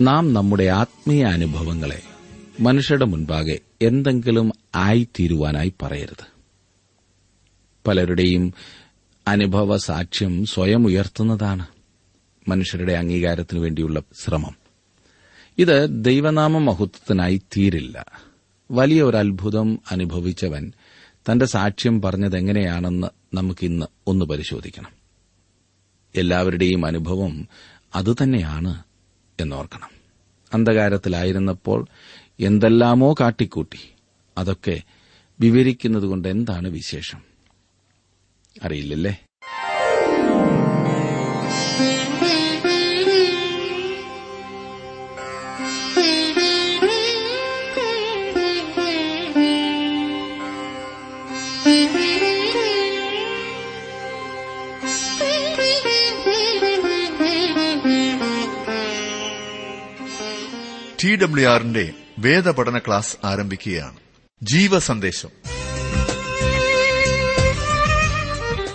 നാം നമ്മുടെ ആത്മീയ അനുഭവങ്ങളെ മനുഷ്യരുടെ മുൻപാകെ എന്തെങ്കിലും ആയിത്തീരുവാനായി പറയരുത്. പലരുടെയും അനുഭവ സാക്ഷ്യം സ്വയം ഉയർത്തുന്നതാണ് മനുഷ്യരുടെ അംഗീകാരത്തിനു വേണ്ടിയുള്ള ശ്രമം. ഇത് ദൈവനാമ മഹത്വത്തിനായി തീരില്ല. വലിയ ഒരു അത്ഭുതം അനുഭവിച്ചവൻ തന്റെ സാക്ഷ്യം പറഞ്ഞതെങ്ങനെയാണെന്ന് നമുക്കിന്ന് ഒന്ന് പരിശോധിക്കണം. എല്ലാവരുടെയും അനുഭവം അതുതന്നെയാണ് എന്നോർക്കണം. അന്ധകാരത്തിലായിരുന്നപ്പോൾ എന്തെല്ലാമോ കാട്ടിക്കൂട്ടി. അതൊക്കെ വിവരിക്കുന്നതുകൊണ്ട് എന്താണ് വിശേഷം? അറിയില്ലല്ലേ? ടി ഡബ്ല്യു ആറിന്റെ വേദപഠന ക്ലാസ് ആരംഭിക്കുകയാണ്. ജീവസന്ദേശം.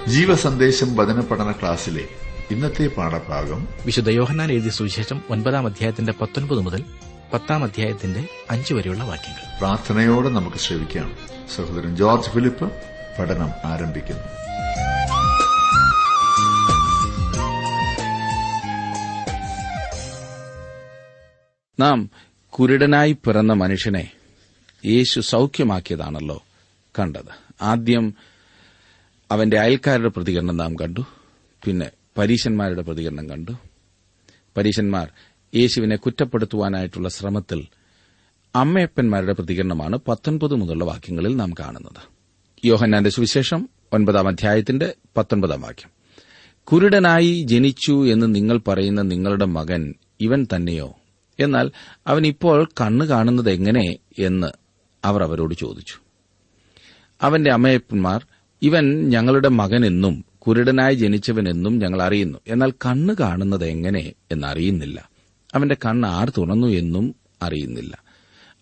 ജീവസന്ദേശം വചന പഠന ക്ലാസ്സിലെ ഇന്നത്തെ പാഠഭാഗം വിശുദ്ധ യോഹന്നാൻ എഴുതിയ സുവിശേഷം ഒൻപതാം അധ്യായത്തിന്റെ പത്തൊൻപത് മുതൽ പത്താം അധ്യായത്തിന്റെ അഞ്ചു വരെയുള്ള വാക്യങ്ങൾ. പ്രാർത്ഥനയോടെ നമുക്ക് ശ്രമിക്കാം സഹോദരൻ ജോർജ് ഫിലിപ്പ് പഠനം ആരംഭിക്കുന്നു. നാം കുരുടനായി പിറന്ന മനുഷ്യനെ യേശു സൌഖ്യമാക്കിയതാണല്ലോ കണ്ടത്. ആദ്യം അവന്റെ അയൽക്കാരുടെ പ്രതികരണം നാം കണ്ടു. പിന്നെ പരീശന്മാരുടെ പ്രതികരണം കണ്ടു. പരീശന്മാർ യേശുവിനെ കുറ്റപ്പെടുത്തുവാനായിട്ടുള്ള ശ്രമത്തിൽ അമ്മയപ്പന്മാരുടെ പ്രതികരണമാണ് പത്തൊൻപത് മുതലുള്ള വാക്യങ്ങളിൽ നാം കാണുന്നത്. യോഹന്നാന്റെ സുവിശേഷം ഒൻപതാം അധ്യായത്തിന്റെ പത്തൊൻപതാം വാക്യം. കുരുടനായി ജനിച്ചു എന്ന് നിങ്ങൾ പറയുന്ന നിങ്ങളുടെ മകൻ ഇവൻ തന്നെയോ? എന്നാൽ അവൻ ഇപ്പോൾ കണ്ണു കാണുന്നത് എങ്ങനെ എന്ന് അവർ അവരോട് ചോദിച്ചു. അവന്റെ അമ്മയപ്പന്മാർ ഇവൻ ഞങ്ങളുടെ മകനെന്നും കുരുടനായി ജനിച്ചവനെന്നും ഞങ്ങൾ അറിയുന്നു. എന്നാൽ കണ്ണ് കാണുന്നത് എങ്ങനെ എന്നറിയുന്നില്ല അവന്റെ കണ്ണ് ആർ തുറന്നു എന്നും അറിയുന്നില്ല.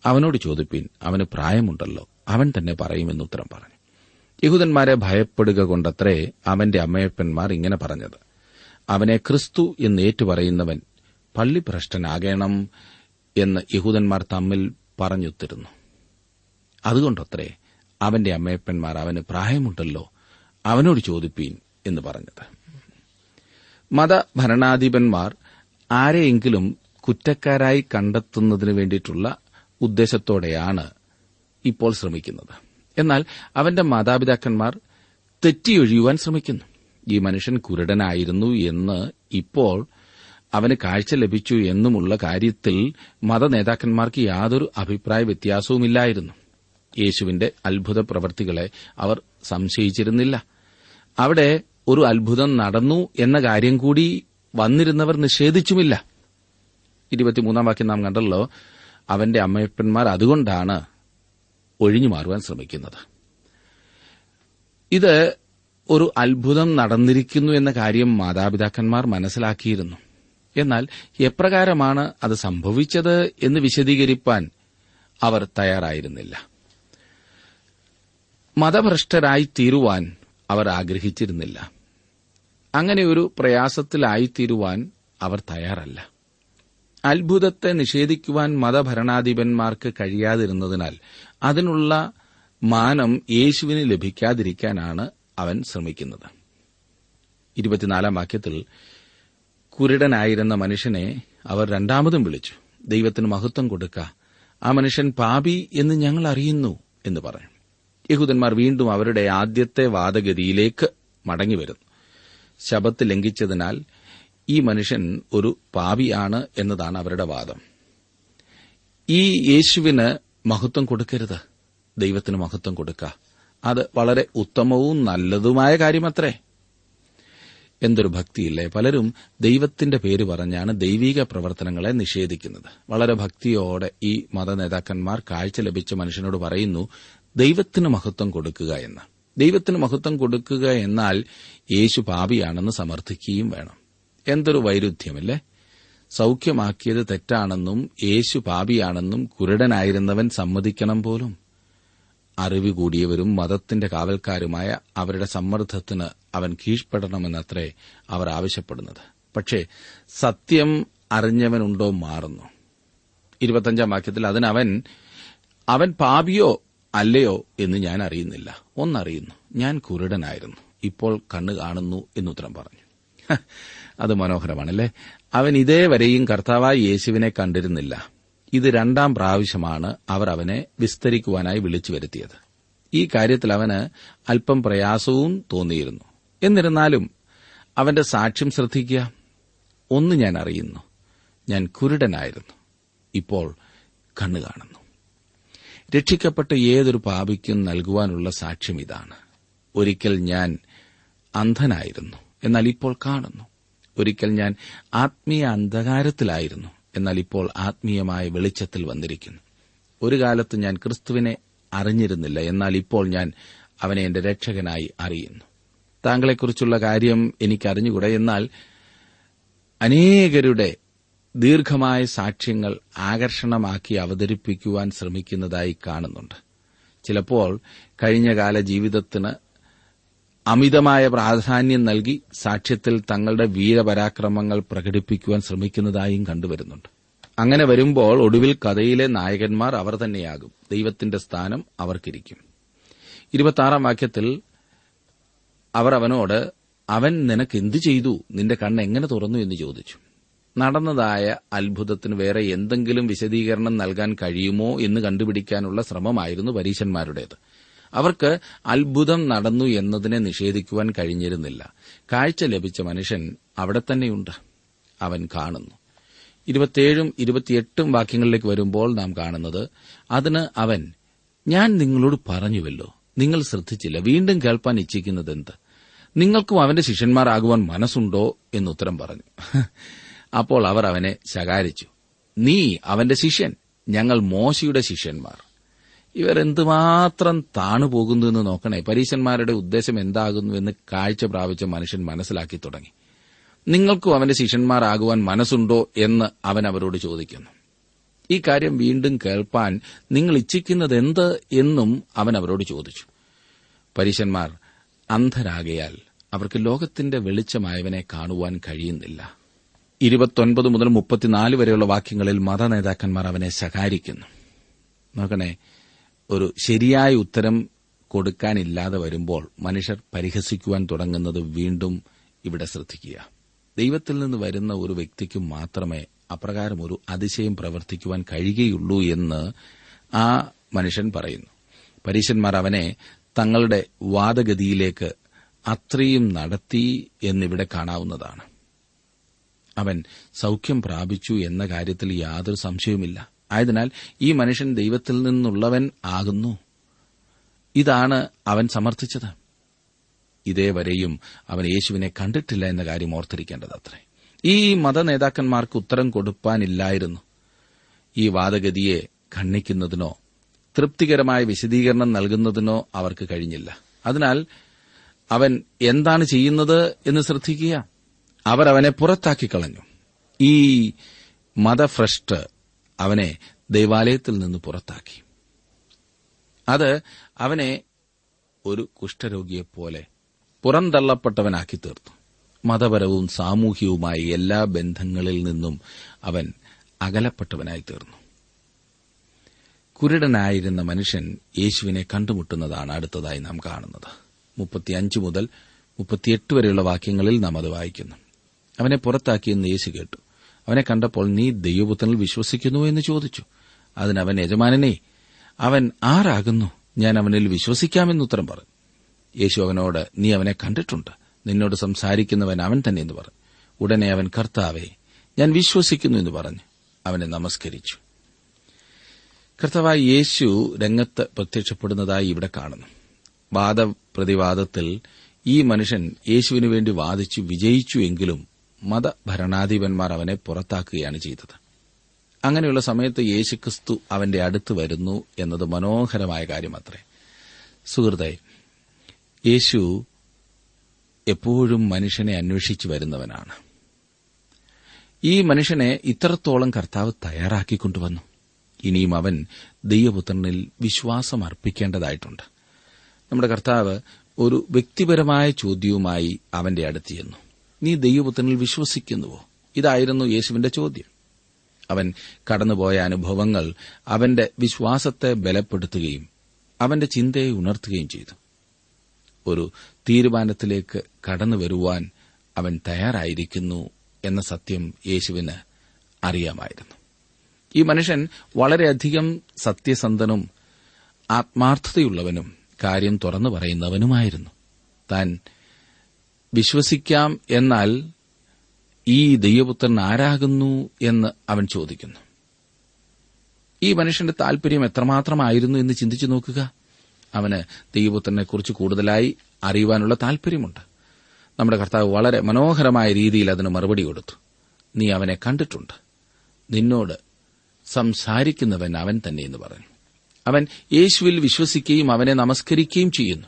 അവനോട് ചോദിപ്പിൻ അവന് പ്രായമുണ്ടല്ലോ അവൻ തന്നെ പറയുമെന്ന് ഉത്തരം പറഞ്ഞു. യഹൂദന്മാരെ ഭയപ്പെടുക കൊണ്ടത്രേ അവന്റെ അമ്മയപ്പന്മാർ ഇങ്ങനെ പറഞ്ഞത്. അവനെ ക്രിസ്തു എന്ന് ഏറ്റുപറയുന്നവൻ പള്ളിഭ്രഷ്ടനാകണം എന്ന് യഹൂദന്മാർ തമ്മിൽ പറഞ്ഞുത്തിരുന്നു. അതുകൊണ്ടത്രേ അവന്റെ അമ്മയപ്പന്മാർ അവന് പ്രായമുണ്ടല്ലോ അവനോട് ചോദിപ്പീൻ എന്ന് പറഞ്ഞത്. മതഭരണാധിപന്മാർ ആരെയെങ്കിലും കുറ്റക്കാരായി കണ്ടെത്തുന്നതിന് വേണ്ടിയിട്ടുള്ള ഉദ്ദേശത്തോടെയാണ് ഇപ്പോൾ ശ്രമിക്കുന്നത്. എന്നാൽ അവന്റെ മാതാപിതാക്കന്മാർ തെറ്റിയൊഴിയുവാൻ ശ്രമിക്കുന്നു. ഈ മനുഷ്യൻ കുരുടനായിരുന്നു എന്ന് ഇപ്പോൾ അവന് കാഴ്ച ലഭിച്ചു എന്നുമുള്ള കാര്യത്തിൽ മതനേതാക്കന്മാർക്ക് യാതൊരു അഭിപ്രായ വ്യത്യാസവുമില്ലായിരുന്നു. യേശുവിന്റെ അത്ഭുത പ്രവർത്തികളെ അവർ സംശയിച്ചിരുന്നില്ല. അവിടെ ഒരു അത്ഭുതം നടന്നു എന്ന കാര്യം കൂടി വന്നിരുന്നവർ നിഷേധിച്ചുമില്ല. ഇരുപത്തിമൂന്നാം വാക്യം നാം കണ്ടല്ലോ അവന്റെ അമ്മയപ്പന്മാർ അതുകൊണ്ടാണ് ഒഴിഞ്ഞു മാറുവാൻ ശ്രമിക്കുന്നത്. ഇത് ഒരു അത്ഭുതം നടന്നിരിക്കുന്നു എന്ന കാര്യം മാതാപിതാക്കന്മാർ മനസ്സിലാക്കിയിരുന്നു. എന്നാൽ എപ്രകാരമാണ് അത് സംഭവിച്ചത് എന്ന് വിശദീകരിപ്പാൻ അവർ തയ്യാറായിരുന്നില്ല. മതഭ്രഷ്ടരായി തീരുവാൻ അവർ ആഗ്രഹിച്ചിരുന്നില്ല. അങ്ങനെ ഒരു പ്രയാസത്തിലായിത്തീരുവാൻ അവർ തയ്യാറല്ല. അത്ഭുതത്തെ നിഷേധിക്കുവാൻ മതഭരണാധിപന്മാർക്ക് കഴിയാതിരുന്നതിനാൽ അതിനുള്ള മാനം യേശുവിന് ലഭിക്കാതിരിക്കാനാണ് അവൻ ശ്രമിക്കുന്നത്. ഇരുപത്തിനാലാം വാക്യത്തിൽ കുരുടനായിരുന്ന മനുഷ്യനെ അവർ രണ്ടാമതും വിളിച്ചു. ദൈവത്തിന് മഹത്വം കൊടുക്ക. ആ മനുഷ്യൻ പാപി എന്ന് ഞങ്ങൾ അറിയുന്നു എന്ന് പറഞ്ഞു. യഹൂദന്മാർ വീണ്ടും അവരുടെ ആദ്യത്തെ വാദഗതിയിലേക്ക് മടങ്ങിവരുന്നു. ശബത്ത് ലംഘിച്ചതിനാൽ ഈ മനുഷ്യൻ ഒരു പാപിയാണ് എന്നതാണ് അവരുടെ വാദം. ഈ യേശുവിന് മഹത്വം കൊടുക്കരുത്. ദൈവത്തിന് മഹത്വം കൊടുക്ക. അത് വളരെ ഉത്തമവും നല്ലതുമായ കാര്യമത്രേ. എന്തൊരു ഭക്തിയില്ലേ? പലരും ദൈവത്തിന്റെ പേര് പറഞ്ഞാണ് ദൈവിക പ്രവർത്തനങ്ങളെ നിഷേധിക്കുന്നത്. വളരെ ഭക്തിയോടെ ഈ മത നേതാക്കന്മാർ കാഴ്ച ലഭിച്ച മനുഷ്യനോട് പറയുന്നു ദൈവത്തിന് മഹത്വം കൊടുക്കുക എന്ന്. ദൈവത്തിന് മഹത്വം കൊടുക്കുക എന്നാൽ യേശു പാപിയാണെന്ന് സമർത്ഥിക്കുകയും വേണം. എന്തൊരു വൈരുദ്ധ്യമല്ലേ? സൌഖ്യമാക്കിയത് തെറ്റാണെന്നും യേശു പാപിയാണെന്നും കുരുടനായിരുന്നവൻ സമ്മതിക്കണം പോലും. അറിവ് കൂടിയവരും മതത്തിന്റെ കാവൽക്കാരുമായ അവരുടെ സമ്മർദ്ദത്തിന് അവൻ കീഴ്പ്പെടണമെന്നത്രേ അവർ ആവശ്യപ്പെടുന്നത്. പക്ഷേ സത്യം അറിഞ്ഞവനുണ്ടോ മാറുന്നു. ഇരുപത്തഞ്ചാം വാക്യത്തിൽ അതിനവൻ അവൻ പാപിയോ അല്ലയോ എന്ന് ഞാൻ അറിയുന്നില്ല. ഒന്നറിയുന്നു ഞാൻ കുരുടനായിരുന്നു. ഇപ്പോൾ കണ്ണു കാണുന്നു എന്നുത്തരം പറഞ്ഞു. അത് മനോഹരമാണല്ലേ? അവൻ ഇതേവരെയും കർത്താവായ യേശുവിനെ കണ്ടിരുന്നില്ല. ഇത് രണ്ടാം പ്രാവശ്യമാണ് അവർ അവനെ വിസ്തരിക്കുവാനായി വിളിച്ചു വരുത്തിയത്. ഈ കാര്യത്തിൽ അവന് അല്പം പ്രയാസവും തോന്നിയിരുന്നു. എന്നിരുന്നാലും അവന്റെ സാക്ഷ്യം ശ്രദ്ധിക്കുക. ഒന്ന് ഞാൻ അറിയുന്നു. ഞാൻ കുരുടനായിരുന്നു. ഇപ്പോൾ കണ്ണു കാണുന്നു. രക്ഷിക്കപ്പെട്ട ഏതൊരു പാപിക്കും നൽകുവാനുള്ള സാക്ഷ്യം ഇതാണ്. ഒരിക്കൽ ഞാൻ അന്ധനായിരുന്നു. എന്നാൽ ഇപ്പോൾ കാണുന്നു. ഒരിക്കൽ ഞാൻ ആത്മീയ അന്ധകാരത്തിലായിരുന്നു. എന്നാൽ ഇപ്പോൾ ആത്മീയമായ വെളിച്ചത്തിൽ വന്നിരിക്കുന്നു. ഒരു കാലത്ത് ഞാൻ ക്രിസ്തുവിനെ അറിഞ്ഞിരുന്നില്ല എന്നാൽ ഇപ്പോൾ ഞാൻ അവനെ എന്റെ രക്ഷകനായി അറിയുന്നു. താങ്കളെക്കുറിച്ചുള്ള കാര്യം എനിക്കറിഞ്ഞുകൂടെ? എന്നാൽ അനേകരുടെ ദീർഘമായ സാക്ഷ്യങ്ങൾ ആകർഷണമാക്കി അവതരിപ്പിക്കുവാൻ ശ്രമിക്കുന്നതായി കാണുന്നുണ്ട്. ചിലപ്പോൾ കഴിഞ്ഞകാല ജീവിതത്തിന് അമിതമായ പ്രാധാന്യം നൽകി സാക്ഷ്യത്തിൽ തങ്ങളുടെ വീരപരാക്രമങ്ങൾ പ്രകടിപ്പിക്കുവാൻ ശ്രമിക്കുന്നതായും കണ്ടുവരുന്നുണ്ട്. അങ്ങനെ വരുമ്പോൾ ഒടുവിൽ കഥയിലെ നായകന്മാർ അവർ തന്നെയാകും. ദൈവത്തിന്റെ സ്ഥാനം അവർക്കിരിക്കും. ഇരുപത്തിയാറാം വാക്യത്തിൽ അവർ അവനോട് അവൻ നിനക്ക് എന്തു ചെയ്തു? നിന്റെ കണ്ണ് എങ്ങനെ തുറന്നു? എന്ന് ചോദിച്ചു. നടന്നതായ അത്ഭുതത്തിന് വേറെ എന്തെങ്കിലും വിശദീകരണം നൽകാൻ കഴിയുമോ? എന്ന് കണ്ടുപിടിക്കാനുള്ള ശ്രമമായിരുന്നു പരീശന്മാരുടേത്. അവർക്ക് അത്ഭുതം നടന്നു എന്നതിനെ നിഷേധിക്കുവാൻ കഴിഞ്ഞിരുന്നില്ല. കാഴ്ച ലഭിച്ച മനുഷ്യൻ അവിടെ തന്നെയുണ്ട്. അവൻ കാണുന്നു. ഇരുപത്തിയേഴും ഇരുപത്തിയെട്ടും വാക്യങ്ങളിലേക്ക് വരുമ്പോൾ നാം കാണുന്നത് അതിന് അവൻ ഞാൻ നിങ്ങളോട് പറഞ്ഞുവല്ലോ നിങ്ങൾ ശ്രദ്ധിച്ചില്ല വീണ്ടും കേൾപ്പാൻ ഇച്ഛിക്കുന്നത് എന്ത് നിങ്ങൾക്കും അവന്റെ ശിഷ്യന്മാരാകുവാൻ മനസ്സുണ്ടോ? എന്ന് ഉത്തരം പറഞ്ഞു. അപ്പോൾ അവർ അവനെ ശകാരിച്ചു. നീ അവന്റെ ശിഷ്യൻ ഞങ്ങൾ മോശയുടെ ശിഷ്യന്മാർ. ഇവർ എന്തുമാത്രം താണുപോകുന്നു എന്ന് നോക്കണേ. പരീശന്മാരുടെ ഉദ്ദേശം എന്താകുന്നു എന്ന് കാഴ്ച പ്രാപിച്ച മനുഷ്യൻ മനസ്സിലാക്കി തുടങ്ങി. നിങ്ങൾക്കും അവന്റെ ശിഷ്യന്മാരാകുവാൻ മനസ്സുണ്ടോ എന്ന് അവൻ അവരോട് ചോദിക്കുന്നു. ഈ കാര്യം വീണ്ടും കേൾപ്പാൻ നിങ്ങൾ ഇച്ഛിക്കുന്നത് എന്ത് എന്നും അവൻ അവരോട് ചോദിച്ചു. പരീശന്മാർ അന്ധരാകയാൽ അവർക്ക് ലോകത്തിന്റെ വെളിച്ചമായവനെ കാണുവാൻ കഴിയുന്നില്ല. ഇരുപത്തൊൻപത് മുതൽ മുപ്പത്തിനാല് വരെയുള്ള വാക്യങ്ങളിൽ മതനേതാക്കന്മാർ അവനെ ശകാരിക്കുന്നു. നോക്കണേ ഒരു ശരിയായ ഉത്തരം കൊടുക്കാനില്ലാതെ വരുമ്പോൾ മനുഷ്യർ പരിഹസിക്കുവാൻ തുടങ്ങുന്നത് വീണ്ടും ഇവിടെ ശ്രദ്ധിക്കുക. ദൈവത്തിൽ നിന്ന് വരുന്ന ഒരു വ്യക്തിക്ക് മാത്രമേ അപ്രകാരം ഒരു അതിശയം പ്രവർത്തിക്കുവാൻ കഴിയുകയുള്ളൂ എന്ന് ആ മനുഷ്യൻ പറയുന്നു. പരീശന്മാർ അവനെ തങ്ങളുടെ വാദഗതിയിലേക്ക് അത്രയും നടത്തി എന്നിവിടെ കാണാവുന്നതാണ്. അവൻ സൌഖ്യം പ്രാപിച്ചു എന്ന കാര്യത്തിൽ യാതൊരു സംശയവുമില്ല. ആയതിനാൽ ഈ മനുഷ്യൻ ദൈവത്തിൽ നിന്നുള്ളവൻ ആകുന്നു. ഇതാണ് അവൻ സമർത്ഥിച്ചത്. ഇതേവരെയും അവൻ യേശുവിനെ കണ്ടിട്ടില്ല എന്ന കാര്യം ഓർത്തിരിക്കേണ്ടത് അത്രേ ഈ മതനേതാക്കന്മാർക്ക് ഉത്തരം കൊടുപ്പാനില്ലായിരുന്നു. ഈ വാദഗതിയെ ഖണ്ഡിക്കുന്നതിനോ തൃപ്തികരമായ വിശദീകരണം നൽകുന്നതിനോ അവർക്ക് കഴിഞ്ഞില്ല. അതിനാൽ അവൻ എന്താണ് ചെയ്യുന്നത് എന്ന് ശ്രദ്ധിക്കുക. അവർ അവനെ പുറത്താക്കി കളഞ്ഞു ഈ മതഭ്രഷ്ട് അവനെ ദൈവാലയത്തിൽ നിന്ന് പുറത്താക്കി. അത് അവനെ ഒരു കുഷ്ഠരോഗിയെപ്പോലെ പുറന്തള്ളപ്പെട്ടവനാക്കി തീർത്തു. മതപരവും സാമൂഹ്യവുമായി എല്ലാ ബന്ധങ്ങളിൽ നിന്നും അവൻ അകലപ്പെട്ടവനായി തീർന്നു. കുരുടനായിരുന്ന മനുഷ്യൻ യേശുവിനെ കണ്ടുമുട്ടുന്നതാണ് അടുത്തതായി നാം കാണുന്നത്. മുപ്പത്തിയഞ്ച് മുതൽ മുപ്പത്തിയെട്ട് വരെയുള്ള വാക്യങ്ങളിൽ നാം അത് വായിക്കുന്നു. അവനെ പുറത്താക്കിയെന്ന് യേശു കേട്ടു. അവനെ കണ്ടപ്പോൾ നീ ദൈവപുത്രനിൽ വിശ്വസിക്കുന്നു എന്ന് ചോദിച്ചു. അതിനവൻ യജമാനനെ അവൻ ആരാകുന്നു? ഞാൻ അവനിൽ വിശ്വസിക്കാമെന്ന് ഉത്തരം പറഞ്ഞു. യേശു അവനോട് നീ അവനെ കണ്ടിട്ടുണ്ട്. നിന്നോട് സംസാരിക്കുന്നവൻ അവൻ തന്നെ എന്ന് പറഞ്ഞു. ഉടനെ അവൻ കർത്താവെ ഞാൻ വിശ്വസിക്കുന്നു എന്ന് പറഞ്ഞു. അവനെ നമസ്കരിച്ചു. കർത്താവായ യേശു രംഗത്ത് പ്രത്യക്ഷപ്പെടുന്നതായി ഇവിടെ കാണുന്നു. വാദപ്രതിവാദത്തിൽ ഈ മനുഷ്യൻ യേശുവിനു വേണ്ടി വാദിച്ചു വിജയിച്ചു എങ്കിലും മതഭരണാധിപന്മാർ അവനെ പുറത്താക്കുകയാണ് ചെയ്തത്. അങ്ങനെയുള്ള സമയത്ത് യേശുക്രിസ്തു അവന്റെ അടുത്ത് വരുന്നു എന്നത് മനോഹരമായ കാര്യമത്രേ. സുഹൃത്തെ യേശു എപ്പോഴും മനുഷ്യനെ അന്വേഷിച്ചു വരുന്നവനാണ്. ഈ മനുഷ്യനെ ഇത്രത്തോളം കർത്താവ് തയ്യാറാക്കിക്കൊണ്ടുവന്നു ഇനിയും അവൻ ദൈവപുത്രനിൽ വിശ്വാസം അർപ്പിക്കേണ്ടതായിട്ടുണ്ട്. നമ്മുടെ കർത്താവ് ഒരു വ്യക്തിപരമായ ചോദ്യവുമായി അവന്റെ അടുത്ത് ചെന്നു. നീ ദൈവപുത്രനിൽ വിശ്വസിക്കുന്നുവോ? ഇതായിരുന്നു യേശുവിന്റെ ചോദ്യം. അവൻ കടന്നുപോയ അനുഭവങ്ങൾ അവന്റെ വിശ്വാസത്തെ ബലപ്പെടുത്തുകയും അവന്റെ ചിന്തയെ ഉണർത്തുകയും ചെയ്തു. ഒരു തീരുമാനത്തിലേക്ക് കടന്നു വരുവാൻ അവൻ തയ്യാറായിരിക്കുന്നു എന്ന സത്യം യേശുവിന് അറിയാമായിരുന്നു. ഈ മനുഷ്യൻ വളരെയധികം സത്യസന്ധനും ആത്മാർത്ഥതയുള്ളവനും കാര്യം തുറന്നു പറയുന്നവനുമായിരുന്നു. താൻ വിശ്വസിക്കാം എന്നാൽ ഈ ദൈവപുത്രൻ ആരാകുന്നു എന്ന് അവൻ ചോദിക്കുന്നു. ഈ മനുഷ്യന്റെ താൽപര്യം എത്രമാത്രമായിരുന്നു എന്ന് ചിന്തിച്ചു നോക്കുക. അവന് ദൈവപുത്രനെക്കുറിച്ച് കൂടുതലായി അറിയുവാനുള്ള താൽപര്യമുണ്ട്. നമ്മുടെ കർത്താവ് വളരെ മനോഹരമായ രീതിയിൽ അതിന് മറുപടി കൊടുത്തു. നീ അവനെ കണ്ടിട്ടുണ്ട്. നിന്നോട് സംസാരിക്കുന്നവൻ അവൻ തന്നെ എന്ന് പറഞ്ഞു. അവൻ യേശുവിൽ വിശ്വസിക്കുകയും അവനെ നമസ്കരിക്കുകയും ചെയ്യുന്നു.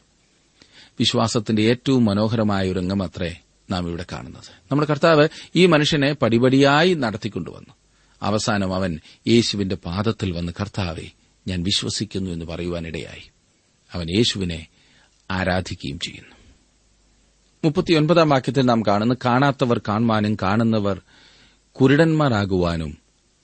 വിശ്വാസത്തിന്റെ ഏറ്റവും മനോഹരമായ ഒരു രംഗമത്രേ നാം ഇവിടെ കാണുന്നത്. നമ്മുടെ കർത്താവ് ഈ മനുഷ്യനെ പടിപടിയായി നടത്തിക്കൊണ്ടുവന്നു. അവസാനം അവൻ യേശുവിന്റെ പാദത്തിൽ വന്ന് കർത്താവെ ഞാൻ വിശ്വസിക്കുന്നു എന്ന് പറയുവാനിടയായി. അവൻ യേശുവിനെ ആരാധിക്കുകയും ചെയ്യുന്നു. മുപ്പത്തിയൊൻപതാം വാക്യത്തിൽ നാം കാണുന്നു കാണാത്തവർ കാണുവാനും കാണുന്നവർ കുരുടന്മാരാകുവാനും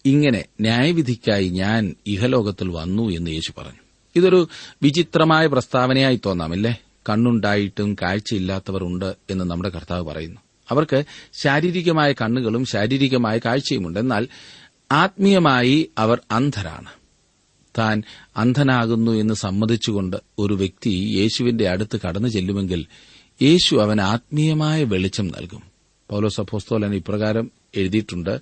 ഇങ്ങനെ ന്യായവിധിക്കായി ഞാൻ ഇഹലോകത്തിൽ വന്നു എന്ന് യേശു പറഞ്ഞു. ഇതൊരു വിചിത്രമായ പ്രസ്താവനയായി തോന്നാമല്ലേ കണ്ണുണ്ടായിട്ടും കാഴ്ചയില്ലാത്തവർ ഉണ്ട് എന്ന് നമ്മുടെ കർത്താവ് പറയുന്നു. അവർക്ക് ശാരീരികമായ കണ്ണുകളും ശാരീരികമായ കാഴ്ചയുമുണ്ട് എന്നാൽ ആത്മീയമായി അവർ അന്ധരാണ്. താൻ അന്ധനാകുന്നു എന്ന് സമ്മതിച്ചുകൊണ്ട് ഒരു വ്യക്തി യേശുവിന്റെ അടുത്ത് കടന്നു ചെല്ലുമെങ്കിൽ യേശു അവൻ ആത്മീയമായ വെളിച്ചം നൽകും. പൗലോസ് അപ്പോസ്തോലൻ ഇപ്രകാരം എഴുതിയിട്ടുണ്ട്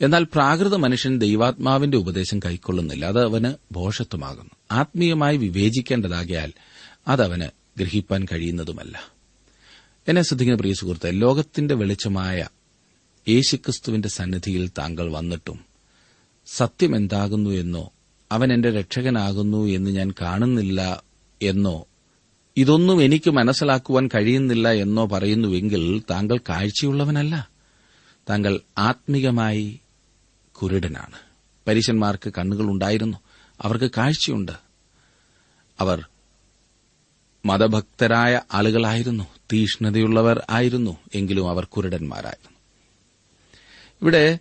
എന്നാൽ പ്രാകൃത മനുഷ്യൻ ദൈവാത്മാവിന്റെ ഉപദേശം കൈക്കൊള്ളുന്നില്ല അത് അവന് ഭോഷത്വമാകുന്നു ആത്മീയമായി വിവേചിക്കേണ്ടതാകയാൽ അതവന് ഗ്രഹിപ്പാൻ കഴിയുന്നതുമല്ല. എന്നെ ശ്രദ്ധിക്കുന്ന പ്രിയ സുഹൃത്തെ ലോകത്തിന്റെ വെളിച്ചമായ യേശുക്രിസ്തുവിന്റെ സന്നിധിയിൽ താങ്കൾ വന്നിട്ടും സത്യം എന്താകുന്നു എന്നോ അവൻ എന്റെ രക്ഷകനാകുന്നു എന്ന് ഞാൻ കാണുന്നില്ല എന്നോ ഇതൊന്നും എനിക്ക് മനസ്സിലാക്കുവാൻ കഴിയുന്നില്ല എന്നോ പറയുന്നുവെങ്കിൽ താങ്കൾ കാഴ്ചയുള്ളവനല്ല. താങ്കൾ ആത്മീകമായി കുരുടനാണ്. പരീശന്മാർക്ക് കണ്ണുകളുണ്ടായിരുന്നു അവർക്ക് കാഴ്ചയുണ്ട്. അവർ മതഭക്തരായ ആളുകളായിരുന്നു. തീഷ്ണതയുള്ളവർ ആയിരുന്നു. എങ്കിലും അവർ കുരുടന്മാരായിരുന്നു. ഇവിടെ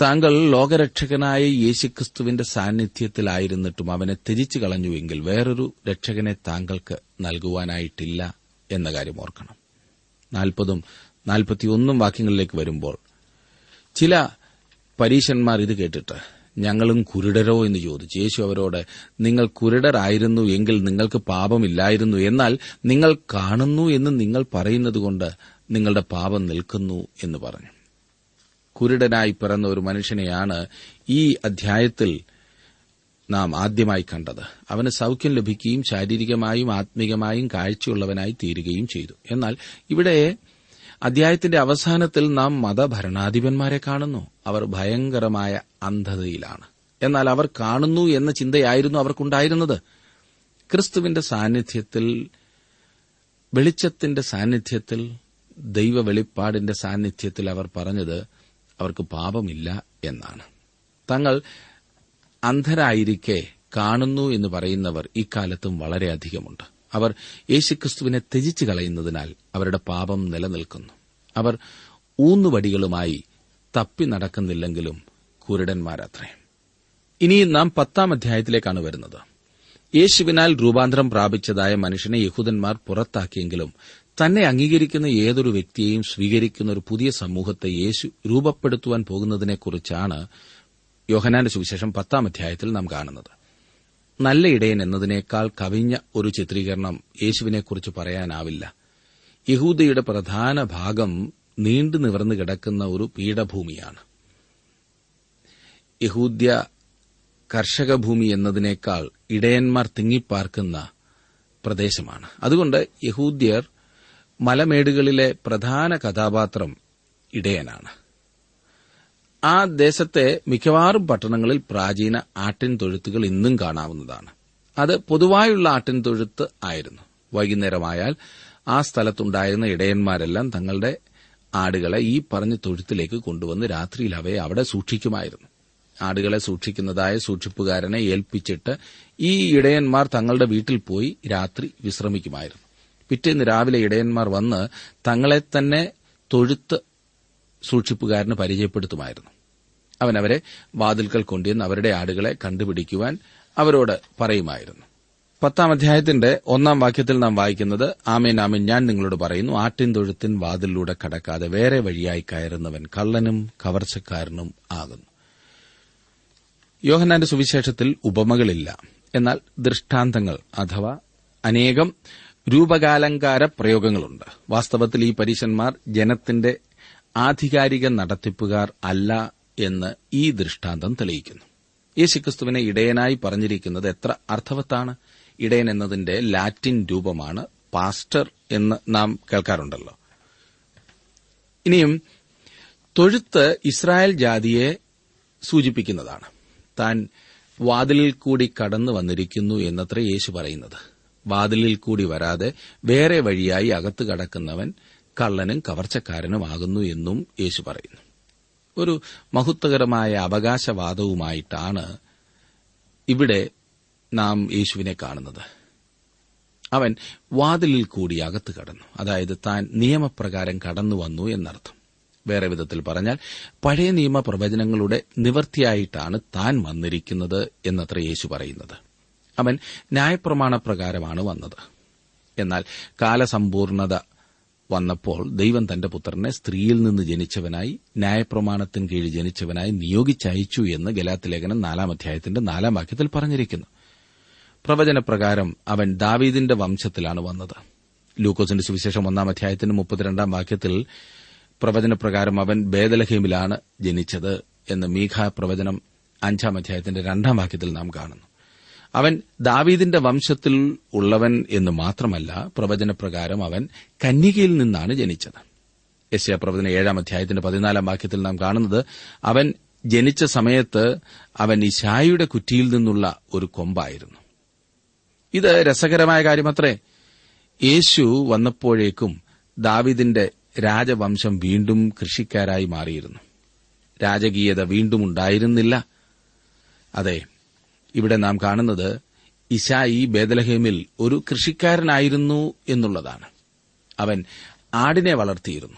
താങ്കൾ ലോകരക്ഷകനായ യേശുക്രിസ്തുവിന്റെ സാന്നിധ്യത്തിലായിരുന്നിട്ടും അവനെ ത്യജിച്ചു കളഞ്ഞുവെങ്കിൽ വേറൊരു രക്ഷകനെ താങ്കൾക്ക് നൽകുവാനായിട്ടില്ല എന്ന കാര്യം ഓർക്കണം. നാൽപ്പതും നാൽപ്പത്തിയൊന്നും വാക്യങ്ങളിലേക്ക് വരുമ്പോൾ ചില പരീശന്മാർ ഇത് കേട്ടിട്ട് ഞങ്ങളും കുരുടരോ എന്ന് ചോദിച്ചു. യേശു അവരോട് നിങ്ങൾ കുരുടരായിരുന്നു എങ്കിൽ നിങ്ങൾക്ക് പാപമില്ലായിരുന്നു. എന്നാൽ നിങ്ങൾ കാണുന്നു എന്ന് നിങ്ങൾ പറയുന്നതുകൊണ്ട് നിങ്ങളുടെ പാപം നിൽക്കുന്നു എന്ന് പറഞ്ഞു. കുരുടനായി പിറന്ന ഒരു മനുഷ്യനെയാണ് ഈ അധ്യായത്തിൽ നാം ആദ്യമായി കണ്ടത്. അവന് സൌഖ്യം ലഭിക്കുകയും ശാരീരികമായും ആത്മീകമായും കാഴ്ചയുള്ളവനായി തീരുകയും ചെയ്തു. എന്നാൽ ഇവിടെ അധ്യായത്തിന്റെ അവസാനത്തിൽ നാം മതഭരണാധിപന്മാരെ കാണുന്നു. അവർ ഭയങ്കരമായ അന്ധതയിലാണ്. എന്നാൽ അവർ കാണുന്നു എന്ന ചിന്തയായിരുന്നു അവർക്കുണ്ടായിരുന്നത്. ക്രിസ്തുവിന്റെ സാന്നിധ്യത്തിൽ വെളിച്ചത്തിന്റെ സാന്നിധ്യത്തിൽ ദൈവ വെളിപ്പാടിന്റെ സാന്നിധ്യത്തിൽ അവർ പറഞ്ഞത് അവർക്ക് പാപമില്ല എന്നാണ്. തങ്ങൾ അന്ധരായിരിക്കെ കാണുന്നു എന്ന് പറയുന്നവർ ഇക്കാലത്തും വളരെയധികമുണ്ട്. അവർ യേശുക്രിസ്തുവിനെ ത്യജിച്ചു കളയുന്നതിനാൽ അവരുടെ പാപം നിലനിൽക്കുന്നു. അവർ ഊന്നുവടികളുമായി തപ്പി നടക്കുന്നില്ലെങ്കിലും കുരുടന്മാരത്രേ. ഇനി നാം പത്താം അധ്യായത്തിലേക്കാണ് വരുന്നത്. യേശുവിനാൽ രൂപാന്തരം പ്രാപിച്ചതായ മനുഷ്യനെ യഹൂദന്മാർ പുറത്താക്കിയെങ്കിലും തന്നെ അംഗീകരിക്കുന്ന ഏതൊരു വ്യക്തിയെയും സ്വീകരിക്കുന്ന ഒരു പുതിയ സമൂഹത്തെ യേശു രൂപപ്പെടുത്തുവാൻ പോകുന്നതിനെക്കുറിച്ചാണ് യോഹനാന്റെ സുവിശേഷം പത്താം അധ്യായത്തിൽ നാം കാണുന്നത്. നല്ല ഇടയൻ എന്നതിനേക്കാൾ കവിഞ്ഞ ഒരു ചിത്രീകരണം യേശുവിനെക്കുറിച്ച് പറയാനാവില്ല. യഹൂദയുടെ പ്രധാന ഭാഗം നീണ്ടു നിവർന്നു കിടക്കുന്ന ഒരു പീഠഭൂമിയാണ്. യഹൂദ്യ കർഷകഭൂമി എന്നതിനേക്കാൾ ഇടയന്മാർ തിങ്ങിപ്പാർക്കുന്ന പ്രദേശമാണ്. അതുകൊണ്ട് യഹൂദ്യർ മലമേടുകളിലെ പ്രധാന കഥാപാത്രം ഇടയനാണ്. ആ ദേശത്തെ മിക്കവാറും പട്ടണങ്ങളിൽ പ്രാചീന ആട്ടിൻ തൊഴുത്തുകൾ ഇന്നും കാണാവുന്നതാണ്. അത് പൊതുവായുള്ള ആട്ടിൻ തൊഴുത്ത് ആയിരുന്നു. വൈകുന്നേരമായാൽ ആ സ്ഥലത്തുണ്ടായിരുന്ന ഇടയന്മാരെല്ലാം തങ്ങളുടെ ആടുകളെ ഈ പറഞ്ഞ തൊഴുത്തിലേക്ക് കൊണ്ടുവന്ന് രാത്രിയിൽ അവയെ അവിടെ സൂക്ഷിക്കുമായിരുന്നു. ആടുകളെ സൂക്ഷിക്കുന്നതായ സൂക്ഷിപ്പുകാരനെ ഏൽപ്പിച്ചിട്ട് ഈ ഇടയന്മാർ തങ്ങളുടെ വീട്ടിൽ പോയി രാത്രി വിശ്രമിക്കുമായിരുന്നു. പിറ്റേന്ന് രാവിലെ ഇടയന്മാർ വന്ന് തങ്ങളെ തന്നെ തൊഴുത്ത് സൂക്ഷിപ്പുകാരന് പരിചയപ്പെടുത്തുമായിരുന്നു. അവൻ അവരെ വാതിൽക്കൽ കൊണ്ടുവന്ന് അവരുടെ ആടുകളെ കണ്ടുപിടിക്കുവാൻ അവരോട് പറയുമായിരുന്നു. പത്താം അധ്യായത്തിന്റെ ഒന്നാം വാക്യത്തിൽ നാം വായിക്കുന്നത് ആമേൻ ആമേൻ ഞാൻ നിങ്ങളോട് പറയുന്നു ആട്ടിൻ തൊഴുത്തിൻ വാതിലിലൂടെ കടക്കാതെ വേറെ വഴിയായി കയറുന്നവൻ കള്ളനും കവർച്ചക്കാരനും ആകുന്നു. യോഹനാന്റെ സുവിശേഷത്തിൽ ഉപമകളില്ല. എന്നാൽ ദൃഷ്ടാന്തങ്ങൾ അഥവാ അനേകം രൂപകാലങ്കാര പ്രയോഗങ്ങളുണ്ട്. വാസ്തവത്തിൽ ഈ പരീശന്മാർ ജനത്തിന്റെ ആധികാരിക നടത്തിപ്പുകാർ അല്ല എന്ന് ഈ ദൃഷ്ടാന്തം തെളിയിക്കുന്നു. യേശുക്രിസ്തുവിനെ ഇടയനായി പറഞ്ഞിരിക്കുന്നത് എത്ര അർത്ഥവത്താണ്? ഇടയൻ എന്നതിന്റെ ലാറ്റിൻ രൂപമാണ് പാസ്റ്റർ എന്ന് നാം കേൾക്കാറുണ്ടല്ലോ. ഇനിയും തൊഴുത്ത് ഇസ്രായേൽ ജാതിയെ സൂചിപ്പിക്കുന്നതാണ്. താൻ വാതിലിൽ കൂടി കടന്നു വന്നിരിക്കുന്നു എന്നത്ര യേശു പറയുന്നത്. വാതിലിൽ കൂടി വരാതെ വേറെ വഴിയായി അകത്ത് കടക്കുന്നവൻ കള്ളനും കവർച്ചക്കാരനുമാകുന്നു എന്നും യേശു പറയുന്നു. ഒരു മഹത്വകരമായ അവകാശവാദവുമായിട്ടാണ് ഇവിടെ നാം യേശുവിനെ കാണുന്നത്. അവൻ വാതിലിൽ കൂടി അകത്ത് കടന്നു. അതായത് താൻ നിയമപ്രകാരം കടന്നു വന്നു എന്നർത്ഥം. വേറെ വിധത്തിൽ പറഞ്ഞാൽ പഴയ നിയമ പ്രവചനങ്ങളുടെ നിവൃത്തിയായിട്ടാണ് താൻ വന്നിരിക്കുന്നത് എന്നത്ര യേശു പറയുന്നത്. അവൻ ന്യായപ്രമാണപ്രകാരമാണ് വന്നത്. എന്നാൽ കാലസമ്പൂർണത വന്നപ്പോൾ ദൈവം തന്റെ പുത്രനെ സ്ത്രീയിൽ നിന്ന് ജനിച്ചവനായി ന്യായപ്രമാണത്തിന് കീഴിൽ ജനിച്ചവനായി നിയോഗിച്ചയച്ചു എന്ന് ഗലാത്തിലേഖനം നാലാം അധ്യായത്തിന്റെ നാലാം വാക്യത്തിൽ പറഞ്ഞിരിക്കുന്നു. പ്രവചനപ്രകാരം അവൻ ദാവീദിന്റെ വംശത്തിലാണ് വന്നത്. ലൂക്കോസിന്റെ സുവിശേഷം ഒന്നാം അധ്യായത്തിന്റെ മുപ്പത്തിരണ്ടാം വാക്യത്തിൽ പ്രവചനപ്രകാരം അവൻ ബേദലഹീമിലാണ് ജനിച്ചത് എന്ന് മീഖ പ്രവചനം അഞ്ചാം അധ്യായത്തിന്റെ രണ്ടാം വാക്യത്തിൽ നാം കാണുന്നു. അവൻ ദാവീദിന്റെ വംശത്തിൽ ഉള്ളവൻ എന്ന് മാത്രമല്ല പ്രവചനപ്രകാരം അവൻ കന്യകയിൽ നിന്നാണ് ജനിച്ചത്. യശയപ്രവചന ഏഴാം അധ്യായത്തിന്റെ പതിനാലാം വാക്യത്തിൽ നാം കാണുന്നത് അവൻ ജനിച്ച സമയത്ത് അവൻ ഇശായിയുടെ കുറ്റിയിൽ നിന്നുള്ള ഒരു കൊമ്പായിരുന്നു. ഇത് രസകരമായ കാര്യമത്രേ. യേശു വന്നപ്പോഴേക്കും ദാവിദിന്റെ രാജവംശം വീണ്ടും കൃഷിക്കാരായി മാറിയിരുന്നു. രാജകീയത വീണ്ടും ഉണ്ടായിരുന്നില്ല. അതെ ഇവിടെ നാം കാണുന്നത് ഇശായി ബേദലഹേമിൽ ഒരു കൃഷിക്കാരനായിരുന്നു എന്നുള്ളതാണ്. അവൻ ആടിനെ വളർത്തിയിരുന്നു.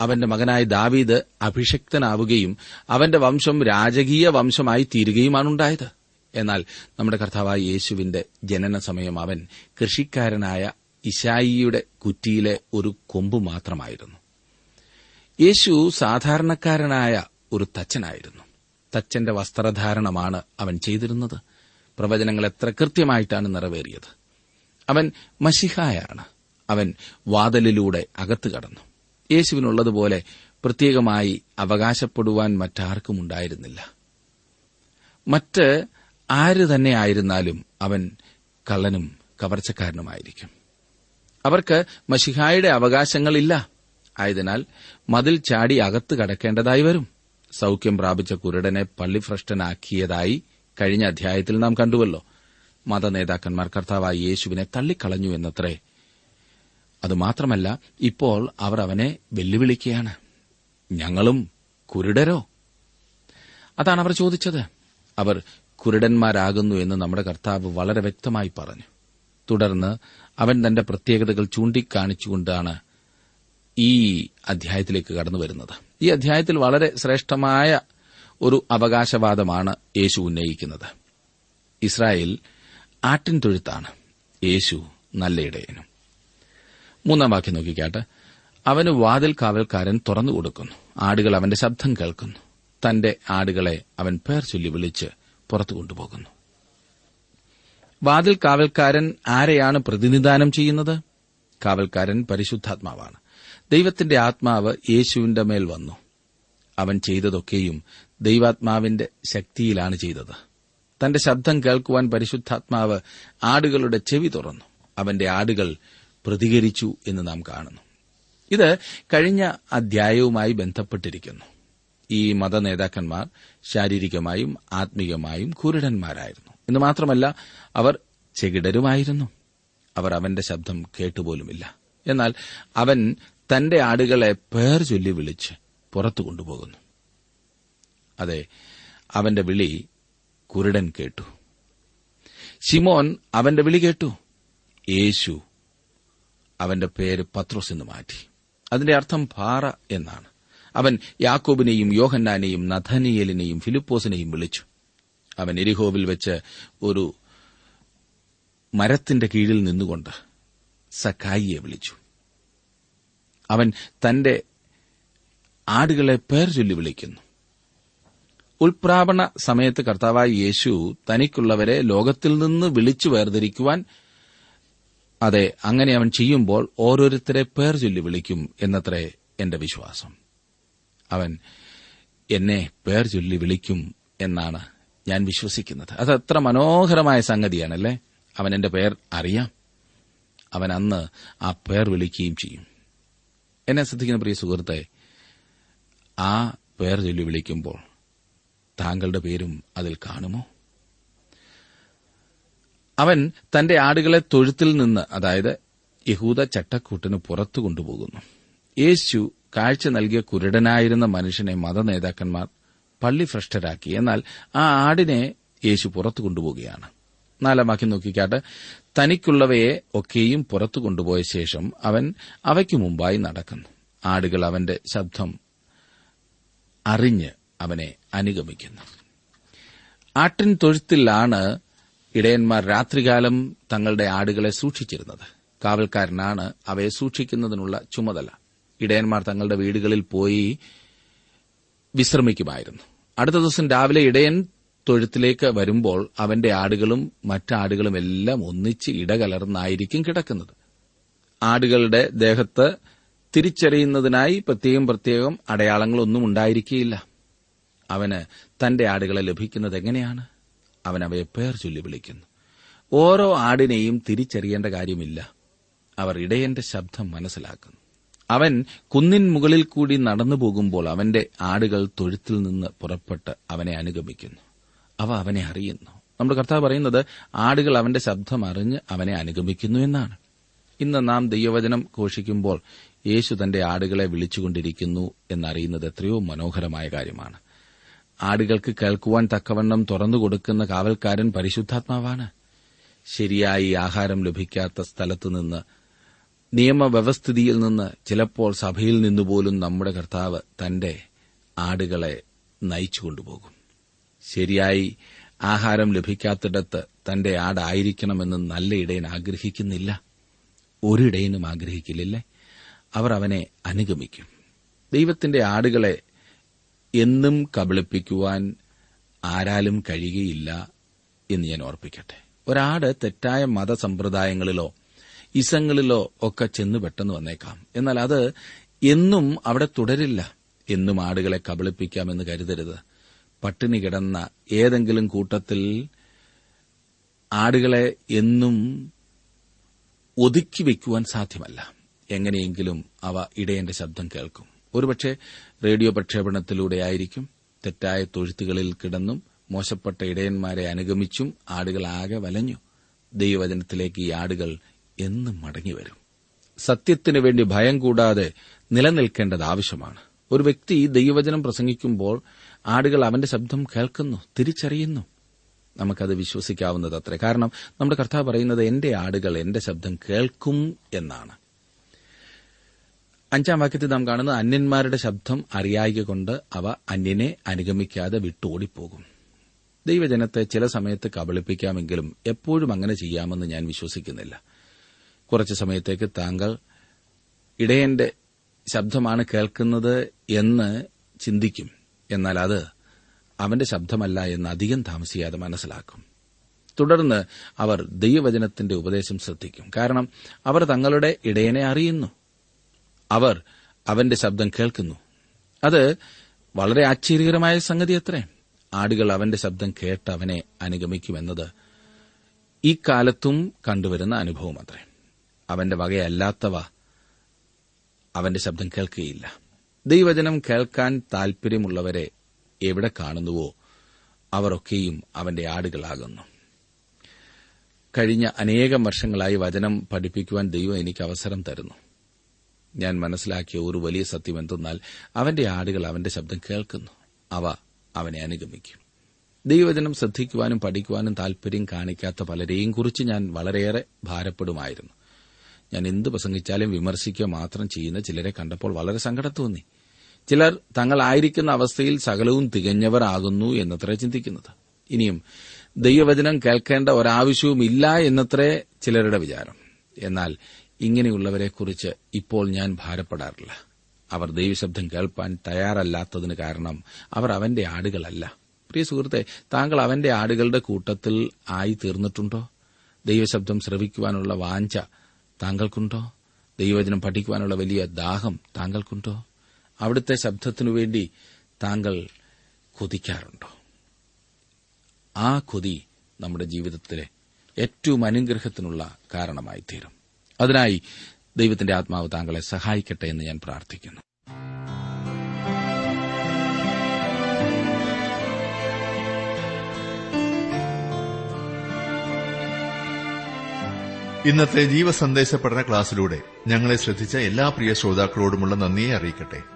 അവന്റെ മകനായ ദാവീദ് അഭിഷക്തനാവുകയും അവന്റെ വംശം രാജകീയ വംശമായി തീരുകയുമാണുണ്ടായത്. എന്നാൽ നമ്മുടെ കർത്താവായ യേശുവിന്റെ ജനന സമയം അവൻ കൃഷിക്കാരനായ ഇശായിയുടെ കുറ്റിയിലെ ഒരു കൊമ്പ് മാത്രമായിരുന്നു. യേശു സാധാരണക്കാരനായ ഒരു തച്ചനായിരുന്നു. തച്ചന്റെ വസ്ത്രധാരണമാണ് അവൻ ചെയ്തിരുന്നത്. പ്രവചനങ്ങൾ എത്ര കൃത്യമായിട്ടാണ് നിറവേറിയത്. അവൻ മഷിഹായാണ്. അവൻ വാതിലിലൂടെ അകത്തു കടന്നു. യേശുവിനുള്ളതുപോലെ പ്രത്യേകമായി അവകാശപ്പെടുവാൻ മറ്റാർക്കും ഉണ്ടായിരുന്നില്ല. മറ്റ് ആര് തന്നെ ആയിരുന്നാലും അവൻ കള്ളനും കവർച്ചക്കാരനുമായിരിക്കും. അവർക്ക് മഷിഹായുടെ അവകാശങ്ങളില്ല. ആയതിനാൽ മതിൽ ചാടി അകത്ത് കടക്കേണ്ടതായി വരും. സൌഖ്യം പ്രാപിച്ച കുരുടനെ പള്ളിഭ്രഷ്ടനാക്കിയതായി കഴിഞ്ഞ അധ്യായത്തിൽ നാം കണ്ടുവല്ലോ. മതനേതാക്കന്മാർ കർത്താവായി യേശുവിനെ തള്ളിക്കളഞ്ഞു എന്നത്രേ. അതുമാത്രമല്ല ഇപ്പോൾ അവർ അവനെ വെല്ലുവിളിക്കുകയാണ്. ഞങ്ങളും കുരുടരോ? അതാണ് അവർ ചോദിച്ചത്. അവർ കുരുടന്മാരാകുന്നു എന്ന് നമ്മുടെ കർത്താവ് വളരെ വ്യക്തമായി പറഞ്ഞു. തുടർന്ന് അവൻ തന്റെ പ്രത്യേകതകൾ ചൂണ്ടിക്കാണിച്ചുകൊണ്ടാണ് ഈ അധ്യായത്തിലേക്ക് കടന്നു വരുന്നത്. ഈ അധ്യായത്തിൽ വളരെ ശ്രേഷ്ഠമായ ഒരു അവകാശവാദമാണ് യേശു ഉന്നയിക്കുന്നത്. ഇസ്രായേൽ ആട്ടിൻ തൊഴുത്താണ്. യേശു നല്ലയിടയനും. മൂന്നാം വാക്യം നോക്കിക്കാട്ട്. അവന് വാതിൽ കാവൽക്കാരൻ തുറന്നു കൊടുക്കുന്നു. ആടുകൾ അവന്റെ ശബ്ദം കേൾക്കുന്നു. തന്റെ ആടുകളെ അവൻ പേർ ചൊല്ലി വിളിച്ച് പുറത്തു കൊണ്ടുപോകുന്നു. വാതിൽ കാവൽക്കാരൻ ആരെയാണ് പ്രതിനിധാനം ചെയ്യുന്നത്? കാവൽക്കാരൻ പരിശുദ്ധാത്മാവാണ്. ദൈവത്തിന്റെ ആത്മാവ് യേശുവിന്റെ മേൽ വന്നു. അവൻ ചെയ്തതൊക്കെയും ദൈവാത്മാവിന്റെ ശക്തിയിലാണ് ചെയ്തത്. തന്റെ ശബ്ദം കേൾക്കുവാൻ പരിശുദ്ധാത്മാവ് ആടുകളുടെ ചെവി തുറന്നു. അവന്റെ ആടുകൾ പ്രതികരിച്ചു എന്ന് നാം കാണുന്നു. ഇത് കഴിഞ്ഞ അധ്യായവുമായി ബന്ധപ്പെട്ടിരിക്കുന്നു. ഈ മതനേതാക്കന്മാർ ശാരീരികമായും ആത്മീയമായും കുരുടന്മാരായിരുന്നു. എന്ന് മാത്രമല്ല അവർ ചെകിടരുമായിരുന്നു. അവർ അവന്റെ ശബ്ദം കേട്ടുപോലുമില്ല. എന്നാൽ അവൻ തന്റെ ആടുകളെ പേർ ചൊല്ലി വിളിച്ച് പുറത്തു കൊണ്ടുപോകുന്നു. അതെ അവന്റെ വിളി കുരുടൻ കേട്ടു. ശിമോൻ അവന്റെ വിളി കേട്ടു. യേശു അവന്റെ പേര് പത്രോസ് എന്ന് മാറ്റി. അതിന്റെ അർത്ഥം പാറ എന്നാണ്. അവൻ യാക്കോബിനെയും യോഹന്നാനെയും നഥനിയലിനെയും ഫിലിപ്പോസിനെയും വിളിച്ചു. അവൻ എരിഹോവിൽ വെച്ച് ഒരു മരത്തിന്റെ കീഴിൽ നിന്നുകൊണ്ട് സക്കായിയെ വിളിച്ചു. അവൻ തന്റെ ആടുകളെ പേർ ചൊല്ലി വിളിക്കുന്നു. ഉൾപ്രാപണ സമയത്ത് കർത്താവായ യേശു തനിക്കുള്ളവരെ ലോകത്തിൽ നിന്ന് വിളിച്ചു വേർതിരിക്കുവാൻ അതെ അങ്ങനെ അവൻ ചെയ്യുമ്പോൾ ഓരോരുത്തരെ പേർ ചൊല്ലി വിളിക്കും എന്നത്രേ എന്റെ വിശ്വാസം. അവൻ എന്നെ പേർ ചൊല്ലി വിളിക്കും എന്നാണ് ഞാൻ വിശ്വസിക്കുന്നത്. അത് അത്ര മനോഹരമായ സംഗതിയാണല്ലേ? അവൻ എന്റെ പേർ അറിയാം. അവൻ അന്ന് ആ പേർ വിളിക്കുകയും ചെയ്യും. എന്നെ ശ്രദ്ധിക്കുന്ന പ്രിയ സുഹൃത്തെ ആ പേർ ചൊല്ലി വിളിക്കുമ്പോൾ താങ്കളുടെ പേരും അതിൽ കാണുമോ? അവൻ തന്റെ ആടുകളെ തൊഴുത്തിൽ നിന്ന് അതായത് യഹൂദ ചട്ടക്കൂട്ടിന് പുറത്തു കൊണ്ടുപോകുന്നു. യേശു കാഴ്ച നൽകിയ കുരുടനായിരുന്ന മനുഷ്യനെ മതനേതാക്കന്മാർ പള്ളിഭ്രഷ്ടരാക്കി. എന്നാൽ ആ ആടിനെ യേശു പുറത്തു കൊണ്ടുപോവുകയാണ് നാലാം വാക്യം നോക്കിക്കാട്ട്. തനിക്കുള്ളവയെ ഒക്കെയും പുറത്തു കൊണ്ടുപോയ ശേഷം അവൻ അവയ്ക്കു മുമ്പായി നടക്കുന്നു. ആടുകൾ അവന്റെ ശബ്ദം അറിഞ്ഞ് അവനെ അനുഗമിക്കുന്നു. ആട്ടിൻ തൊഴുത്തിലാണ് ഇടയന്മാർ രാത്രികാലം തങ്ങളുടെ ആടുകളെ സൂക്ഷിച്ചിരുന്നത്. കാവൽക്കാരനാണ് അവയെ സൂക്ഷിക്കുന്നതിനുള്ള ചുമതല. ഇടയന്മാർ തങ്ങളുടെ വീടുകളിൽ പോയി വിശ്രമിക്കുമായിരുന്നു. അടുത്ത ദിവസം രാവിലെ ഇടയൻ തൊഴുത്തിലേക്ക് വരുമ്പോൾ അവന്റെ ആടുകളും മറ്റാടുകളും എല്ലാം ഒന്നിച്ച് ഇടകലർന്നായിരിക്കും കിടക്കുന്നത്. ആടുകളുടെ ദേഹത്ത് തിരിച്ചറിയുന്നതിനായി പ്രത്യേകം പ്രത്യേകം അടയാളങ്ങളൊന്നും ഉണ്ടായിരിക്കില്ല അവന് തന്റെ ആടുകളെ ലഭിക്കുന്നത് എങ്ങനെയാണ്? അവൻ അവയെ പേർ ചൊല്ലി വിളിക്കുന്നു. ഓരോ ആടിനെയും തിരിച്ചറിയേണ്ട കാര്യമില്ല. അവർ ഇടയന്റെ ശബ്ദം മനസ്സിലാക്കുന്നു. അവൻ കുന്നിൻ മുകളിൽ കൂടി നടന്നു പോകുമ്പോൾ അവന്റെ ആടുകൾ തൊഴുത്തിൽ നിന്ന് പുറപ്പെട്ട് അവനെ അനുഗമിക്കുന്നു. അവ അവനെ അറിയുന്നു. നമ്മുടെ കർത്താവ് പറയുന്നത് ആടുകൾ അവന്റെ ശബ്ദം അറിഞ്ഞ് അവനെ അനുഗമിക്കുന്നു എന്നാണ്. ഇന്ന് നാം ദൈവവചനം ഘോഷിക്കുമ്പോൾ യേശു തന്റെ ആടുകളെ വിളിച്ചുകൊണ്ടിരിക്കുന്നു എന്നറിയുന്നത് എത്രയോ മനോഹരമായ കാര്യമാണ്. ആടുകൾക്ക് കേൾക്കുവാൻ തക്കവണ്ണം തുറന്നു കൊടുക്കുന്ന കാവൽക്കാരൻ പരിശുദ്ധാത്മാവാണ്. ശരിയായി ആഹാരം ലഭിക്കാത്ത സ്ഥലത്തുനിന്ന് നിയമവ്യവസ്ഥിതിയിൽ നിന്ന് ചിലപ്പോൾ സഭയിൽ നിന്നുപോലും നമ്മുടെ കർത്താവ് തന്റെ ആടുകളെ നയിച്ചുകൊണ്ടുപോകും. ശരിയായി ആഹാരം ലഭിക്കാത്തിടത്ത് തന്റെ ആടായിരിക്കണമെന്ന് നല്ല ഇടയൻ ആഗ്രഹിക്കുന്നില്ല. ഒരിടയനും ആഗ്രഹിക്കില്ലേ അവർ അവനെ അനുഗമിക്കും. ദൈവത്തിന്റെ ആടുകളെ എന്നും കബളിപ്പിക്കുവാൻ ആരാലും കഴിയുകയില്ല എന്ന് ഞാൻ ഓർപ്പിക്കട്ടെ. ഒരാട് തെറ്റായ മതസമ്പ്രദായങ്ങളിലോ ഇസങ്ങളിലോ ഒക്കെ ചെന്ന് പെട്ടെന്ന് വന്നേക്കാം. എന്നാൽ അത് എന്നും അവിടെ തുടരില്ല. എന്നും ആടുകളെ കബളിപ്പിക്കാമെന്ന് കരുതരുത്. പട്ടിണി കിടന്ന ഏതെങ്കിലും കൂട്ടത്തിൽ ആടുകളെ എന്നും ഒതുക്കി വയ്ക്കുവാൻ സാധ്യമല്ല. എങ്ങനെയെങ്കിലും അവ ഇടയന്റെ ശബ്ദം കേൾക്കും. ഒരുപക്ഷെ റേഡിയോ പ്രക്ഷേപണത്തിലൂടെ ആയിരിക്കും. തെറ്റായ തൊഴുത്തുകളിൽ കിടന്നും മോശപ്പെട്ട ഇടയന്മാരെ അനുഗമിച്ചും ആടുകൾ ആകെ വലഞ്ഞു. ദൈവവചനത്തിലേക്ക് ഈ ആടുകൾ എന്നും മടങ്ങിവരും. സത്യത്തിനു വേണ്ടി ഭയം കൂടാതെ നിലനിൽക്കേണ്ടത് ആവശ്യമാണ്. ഒരു വ്യക്തി ദൈവവചനം പ്രസംഗിക്കുമ്പോൾ ആടുകൾ അവന്റെ ശബ്ദം കേൾക്കുന്നു തിരിച്ചറിയുന്നു. നമുക്കത് വിശ്വസിക്കാവുന്നത് അത്രേ. കാരണം നമ്മുടെ കർത്താവ് പറയുന്നത് എന്റെ ആടുകൾ എന്റെ ശബ്ദം കേൾക്കും എന്നാണ്. അഞ്ചാം വാക്യത്തിൽ നാം കാണുന്നത് അന്യന്മാരുടെ ശബ്ദം അറിയായിക കൊണ്ട് അവ അന്യനെ അനുഗമിക്കാതെ വിട്ടോടിപ്പോകും. ദൈവജനത്തെ ചില സമയത്ത് കബളിപ്പിക്കാമെങ്കിലും എപ്പോഴും അങ്ങനെ ചെയ്യാമെന്ന് ഞാൻ വിശ്വസിക്കുന്നില്ല. കുറച്ച് സമയത്തേക്ക് താങ്കൾ ഇടയന്റെ ശബ്ദമാണ് കേൾക്കുന്നത് എന്ന് ചിന്തിക്കും. എന്നാൽ അത് അവന്റെ ശബ്ദമല്ല എന്ന് അധികം താമസിയാതെ മനസ്സിലാക്കും. തുടർന്ന് അവർ ദൈവവചനത്തിന്റെ ഉപദേശം ശ്രദ്ധിക്കും. കാരണം അവർ തങ്ങളുടെ ഇടയനെ അറിയുന്നു. അവർ അവന്റെ ശബ്ദം കേൾക്കുന്നു. അത് വളരെ ആശ്ചര്യകരമായ സംഗതി അത്രേ. ആടുകൾ അവന്റെ ശബ്ദം കേട്ട് അവനെ അനുഗമിക്കുമെന്നത് ഈ കാലത്തും കണ്ടുവരുന്ന അനുഭവം അത്രേ. അവന്റെ വകയല്ലാത്തവ അവന്റെ ശബ്ദം കേൾക്കുകയില്ല. ദൈവജനം കേൾക്കാൻ താൽപര്യമുള്ളവരെ എവിടെ കാണുന്നുവോ അവരൊക്കെയും അവന്റെ ആടുകളാകുന്നു. കഴിഞ്ഞ അനേകം വർഷങ്ങളായി വചനം പഠിപ്പിക്കുവാൻ ദൈവം എനിക്ക് അവസരം തരുന്നു. ഞാൻ മനസ്സിലാക്കിയ ഒരു വലിയ സത്യം എന്തെന്നാൽ അവന്റെ ആടുകൾ അവന്റെ ശബ്ദം കേൾക്കുന്നു. അവ അവനെ അനുഗമിക്കും. ദൈവവചനം ശ്രദ്ധിക്കുവാനും പഠിക്കുവാനും താൽപര്യം കാണിക്കാത്ത പലരെയും കുറിച്ച് ഞാൻ വളരെയേറെ ഭാരപ്പെടുമായിരുന്നു. ഞാൻ എന്ത് പ്രസംഗിച്ചാലും വിമർശിക്കുക മാത്രം ചെയ്യുന്ന ചിലരെ കണ്ടപ്പോൾ വളരെ സങ്കടം തോന്നി. ചിലർ തങ്ങളായിരിക്കുന്ന അവസ്ഥയിൽ സകലവും തികഞ്ഞവർ ആകുന്നു എന്നത്രേ ചിന്തിക്കുന്നത്. ഇനിയും ദൈവവചനം കേൾക്കേണ്ട ഒരാവശ്യവും ഇല്ല എന്നത്രേ ചിലരുടെ വിചാരം. എന്നാൽ ഇങ്ങനെയുള്ളവരെക്കുറിച്ച് ഇപ്പോൾ ഞാൻ ഭാരപ്പെടാറില്ല. അവർ ദൈവശബ്ദം കേൾപ്പാൻ തയ്യാറല്ലാത്തതിന് കാരണം അവർ അവന്റെ ആടുകളല്ല. പ്രിയ സുഹൃത്തെ താങ്കൾ അവന്റെ ആടുകളുടെ കൂട്ടത്തിൽ ആയി തീർന്നിട്ടുണ്ടോ ദൈവശബ്ദം ശ്രവിക്കുവാനുള്ള വാഞ്ച താങ്കൾക്കുണ്ടോ? ദൈവവചനം പഠിക്കുവാനുള്ള വലിയ ദാഹം താങ്കൾക്കുണ്ടോ? അവിടുത്തെ ശബ്ദത്തിനു വേണ്ടി താങ്കൾ കൊതിക്കാറുണ്ടോ? ആ കൊതി നമ്മുടെ ജീവിതത്തിലെ ഏറ്റവും അനുഗ്രഹത്തിനുള്ള കാരണമായി തീരും. അതിനായി ദൈവത്തിന്റെ ആത്മാവ് താങ്കളെ സഹായിക്കട്ടെ എന്ന് ഞാൻ പ്രാർത്ഥിക്കുന്നു. ഇന്നത്തെ ജീവസന്ദേശ പഠന ക്ലാസ്സിലൂടെ ഞങ്ങളെ ശ്രദ്ധിച്ച എല്ലാ പ്രിയ ശ്രോതാക്കളോടുമുള്ള നന്ദിയെ അറിയിക്കട്ടെ.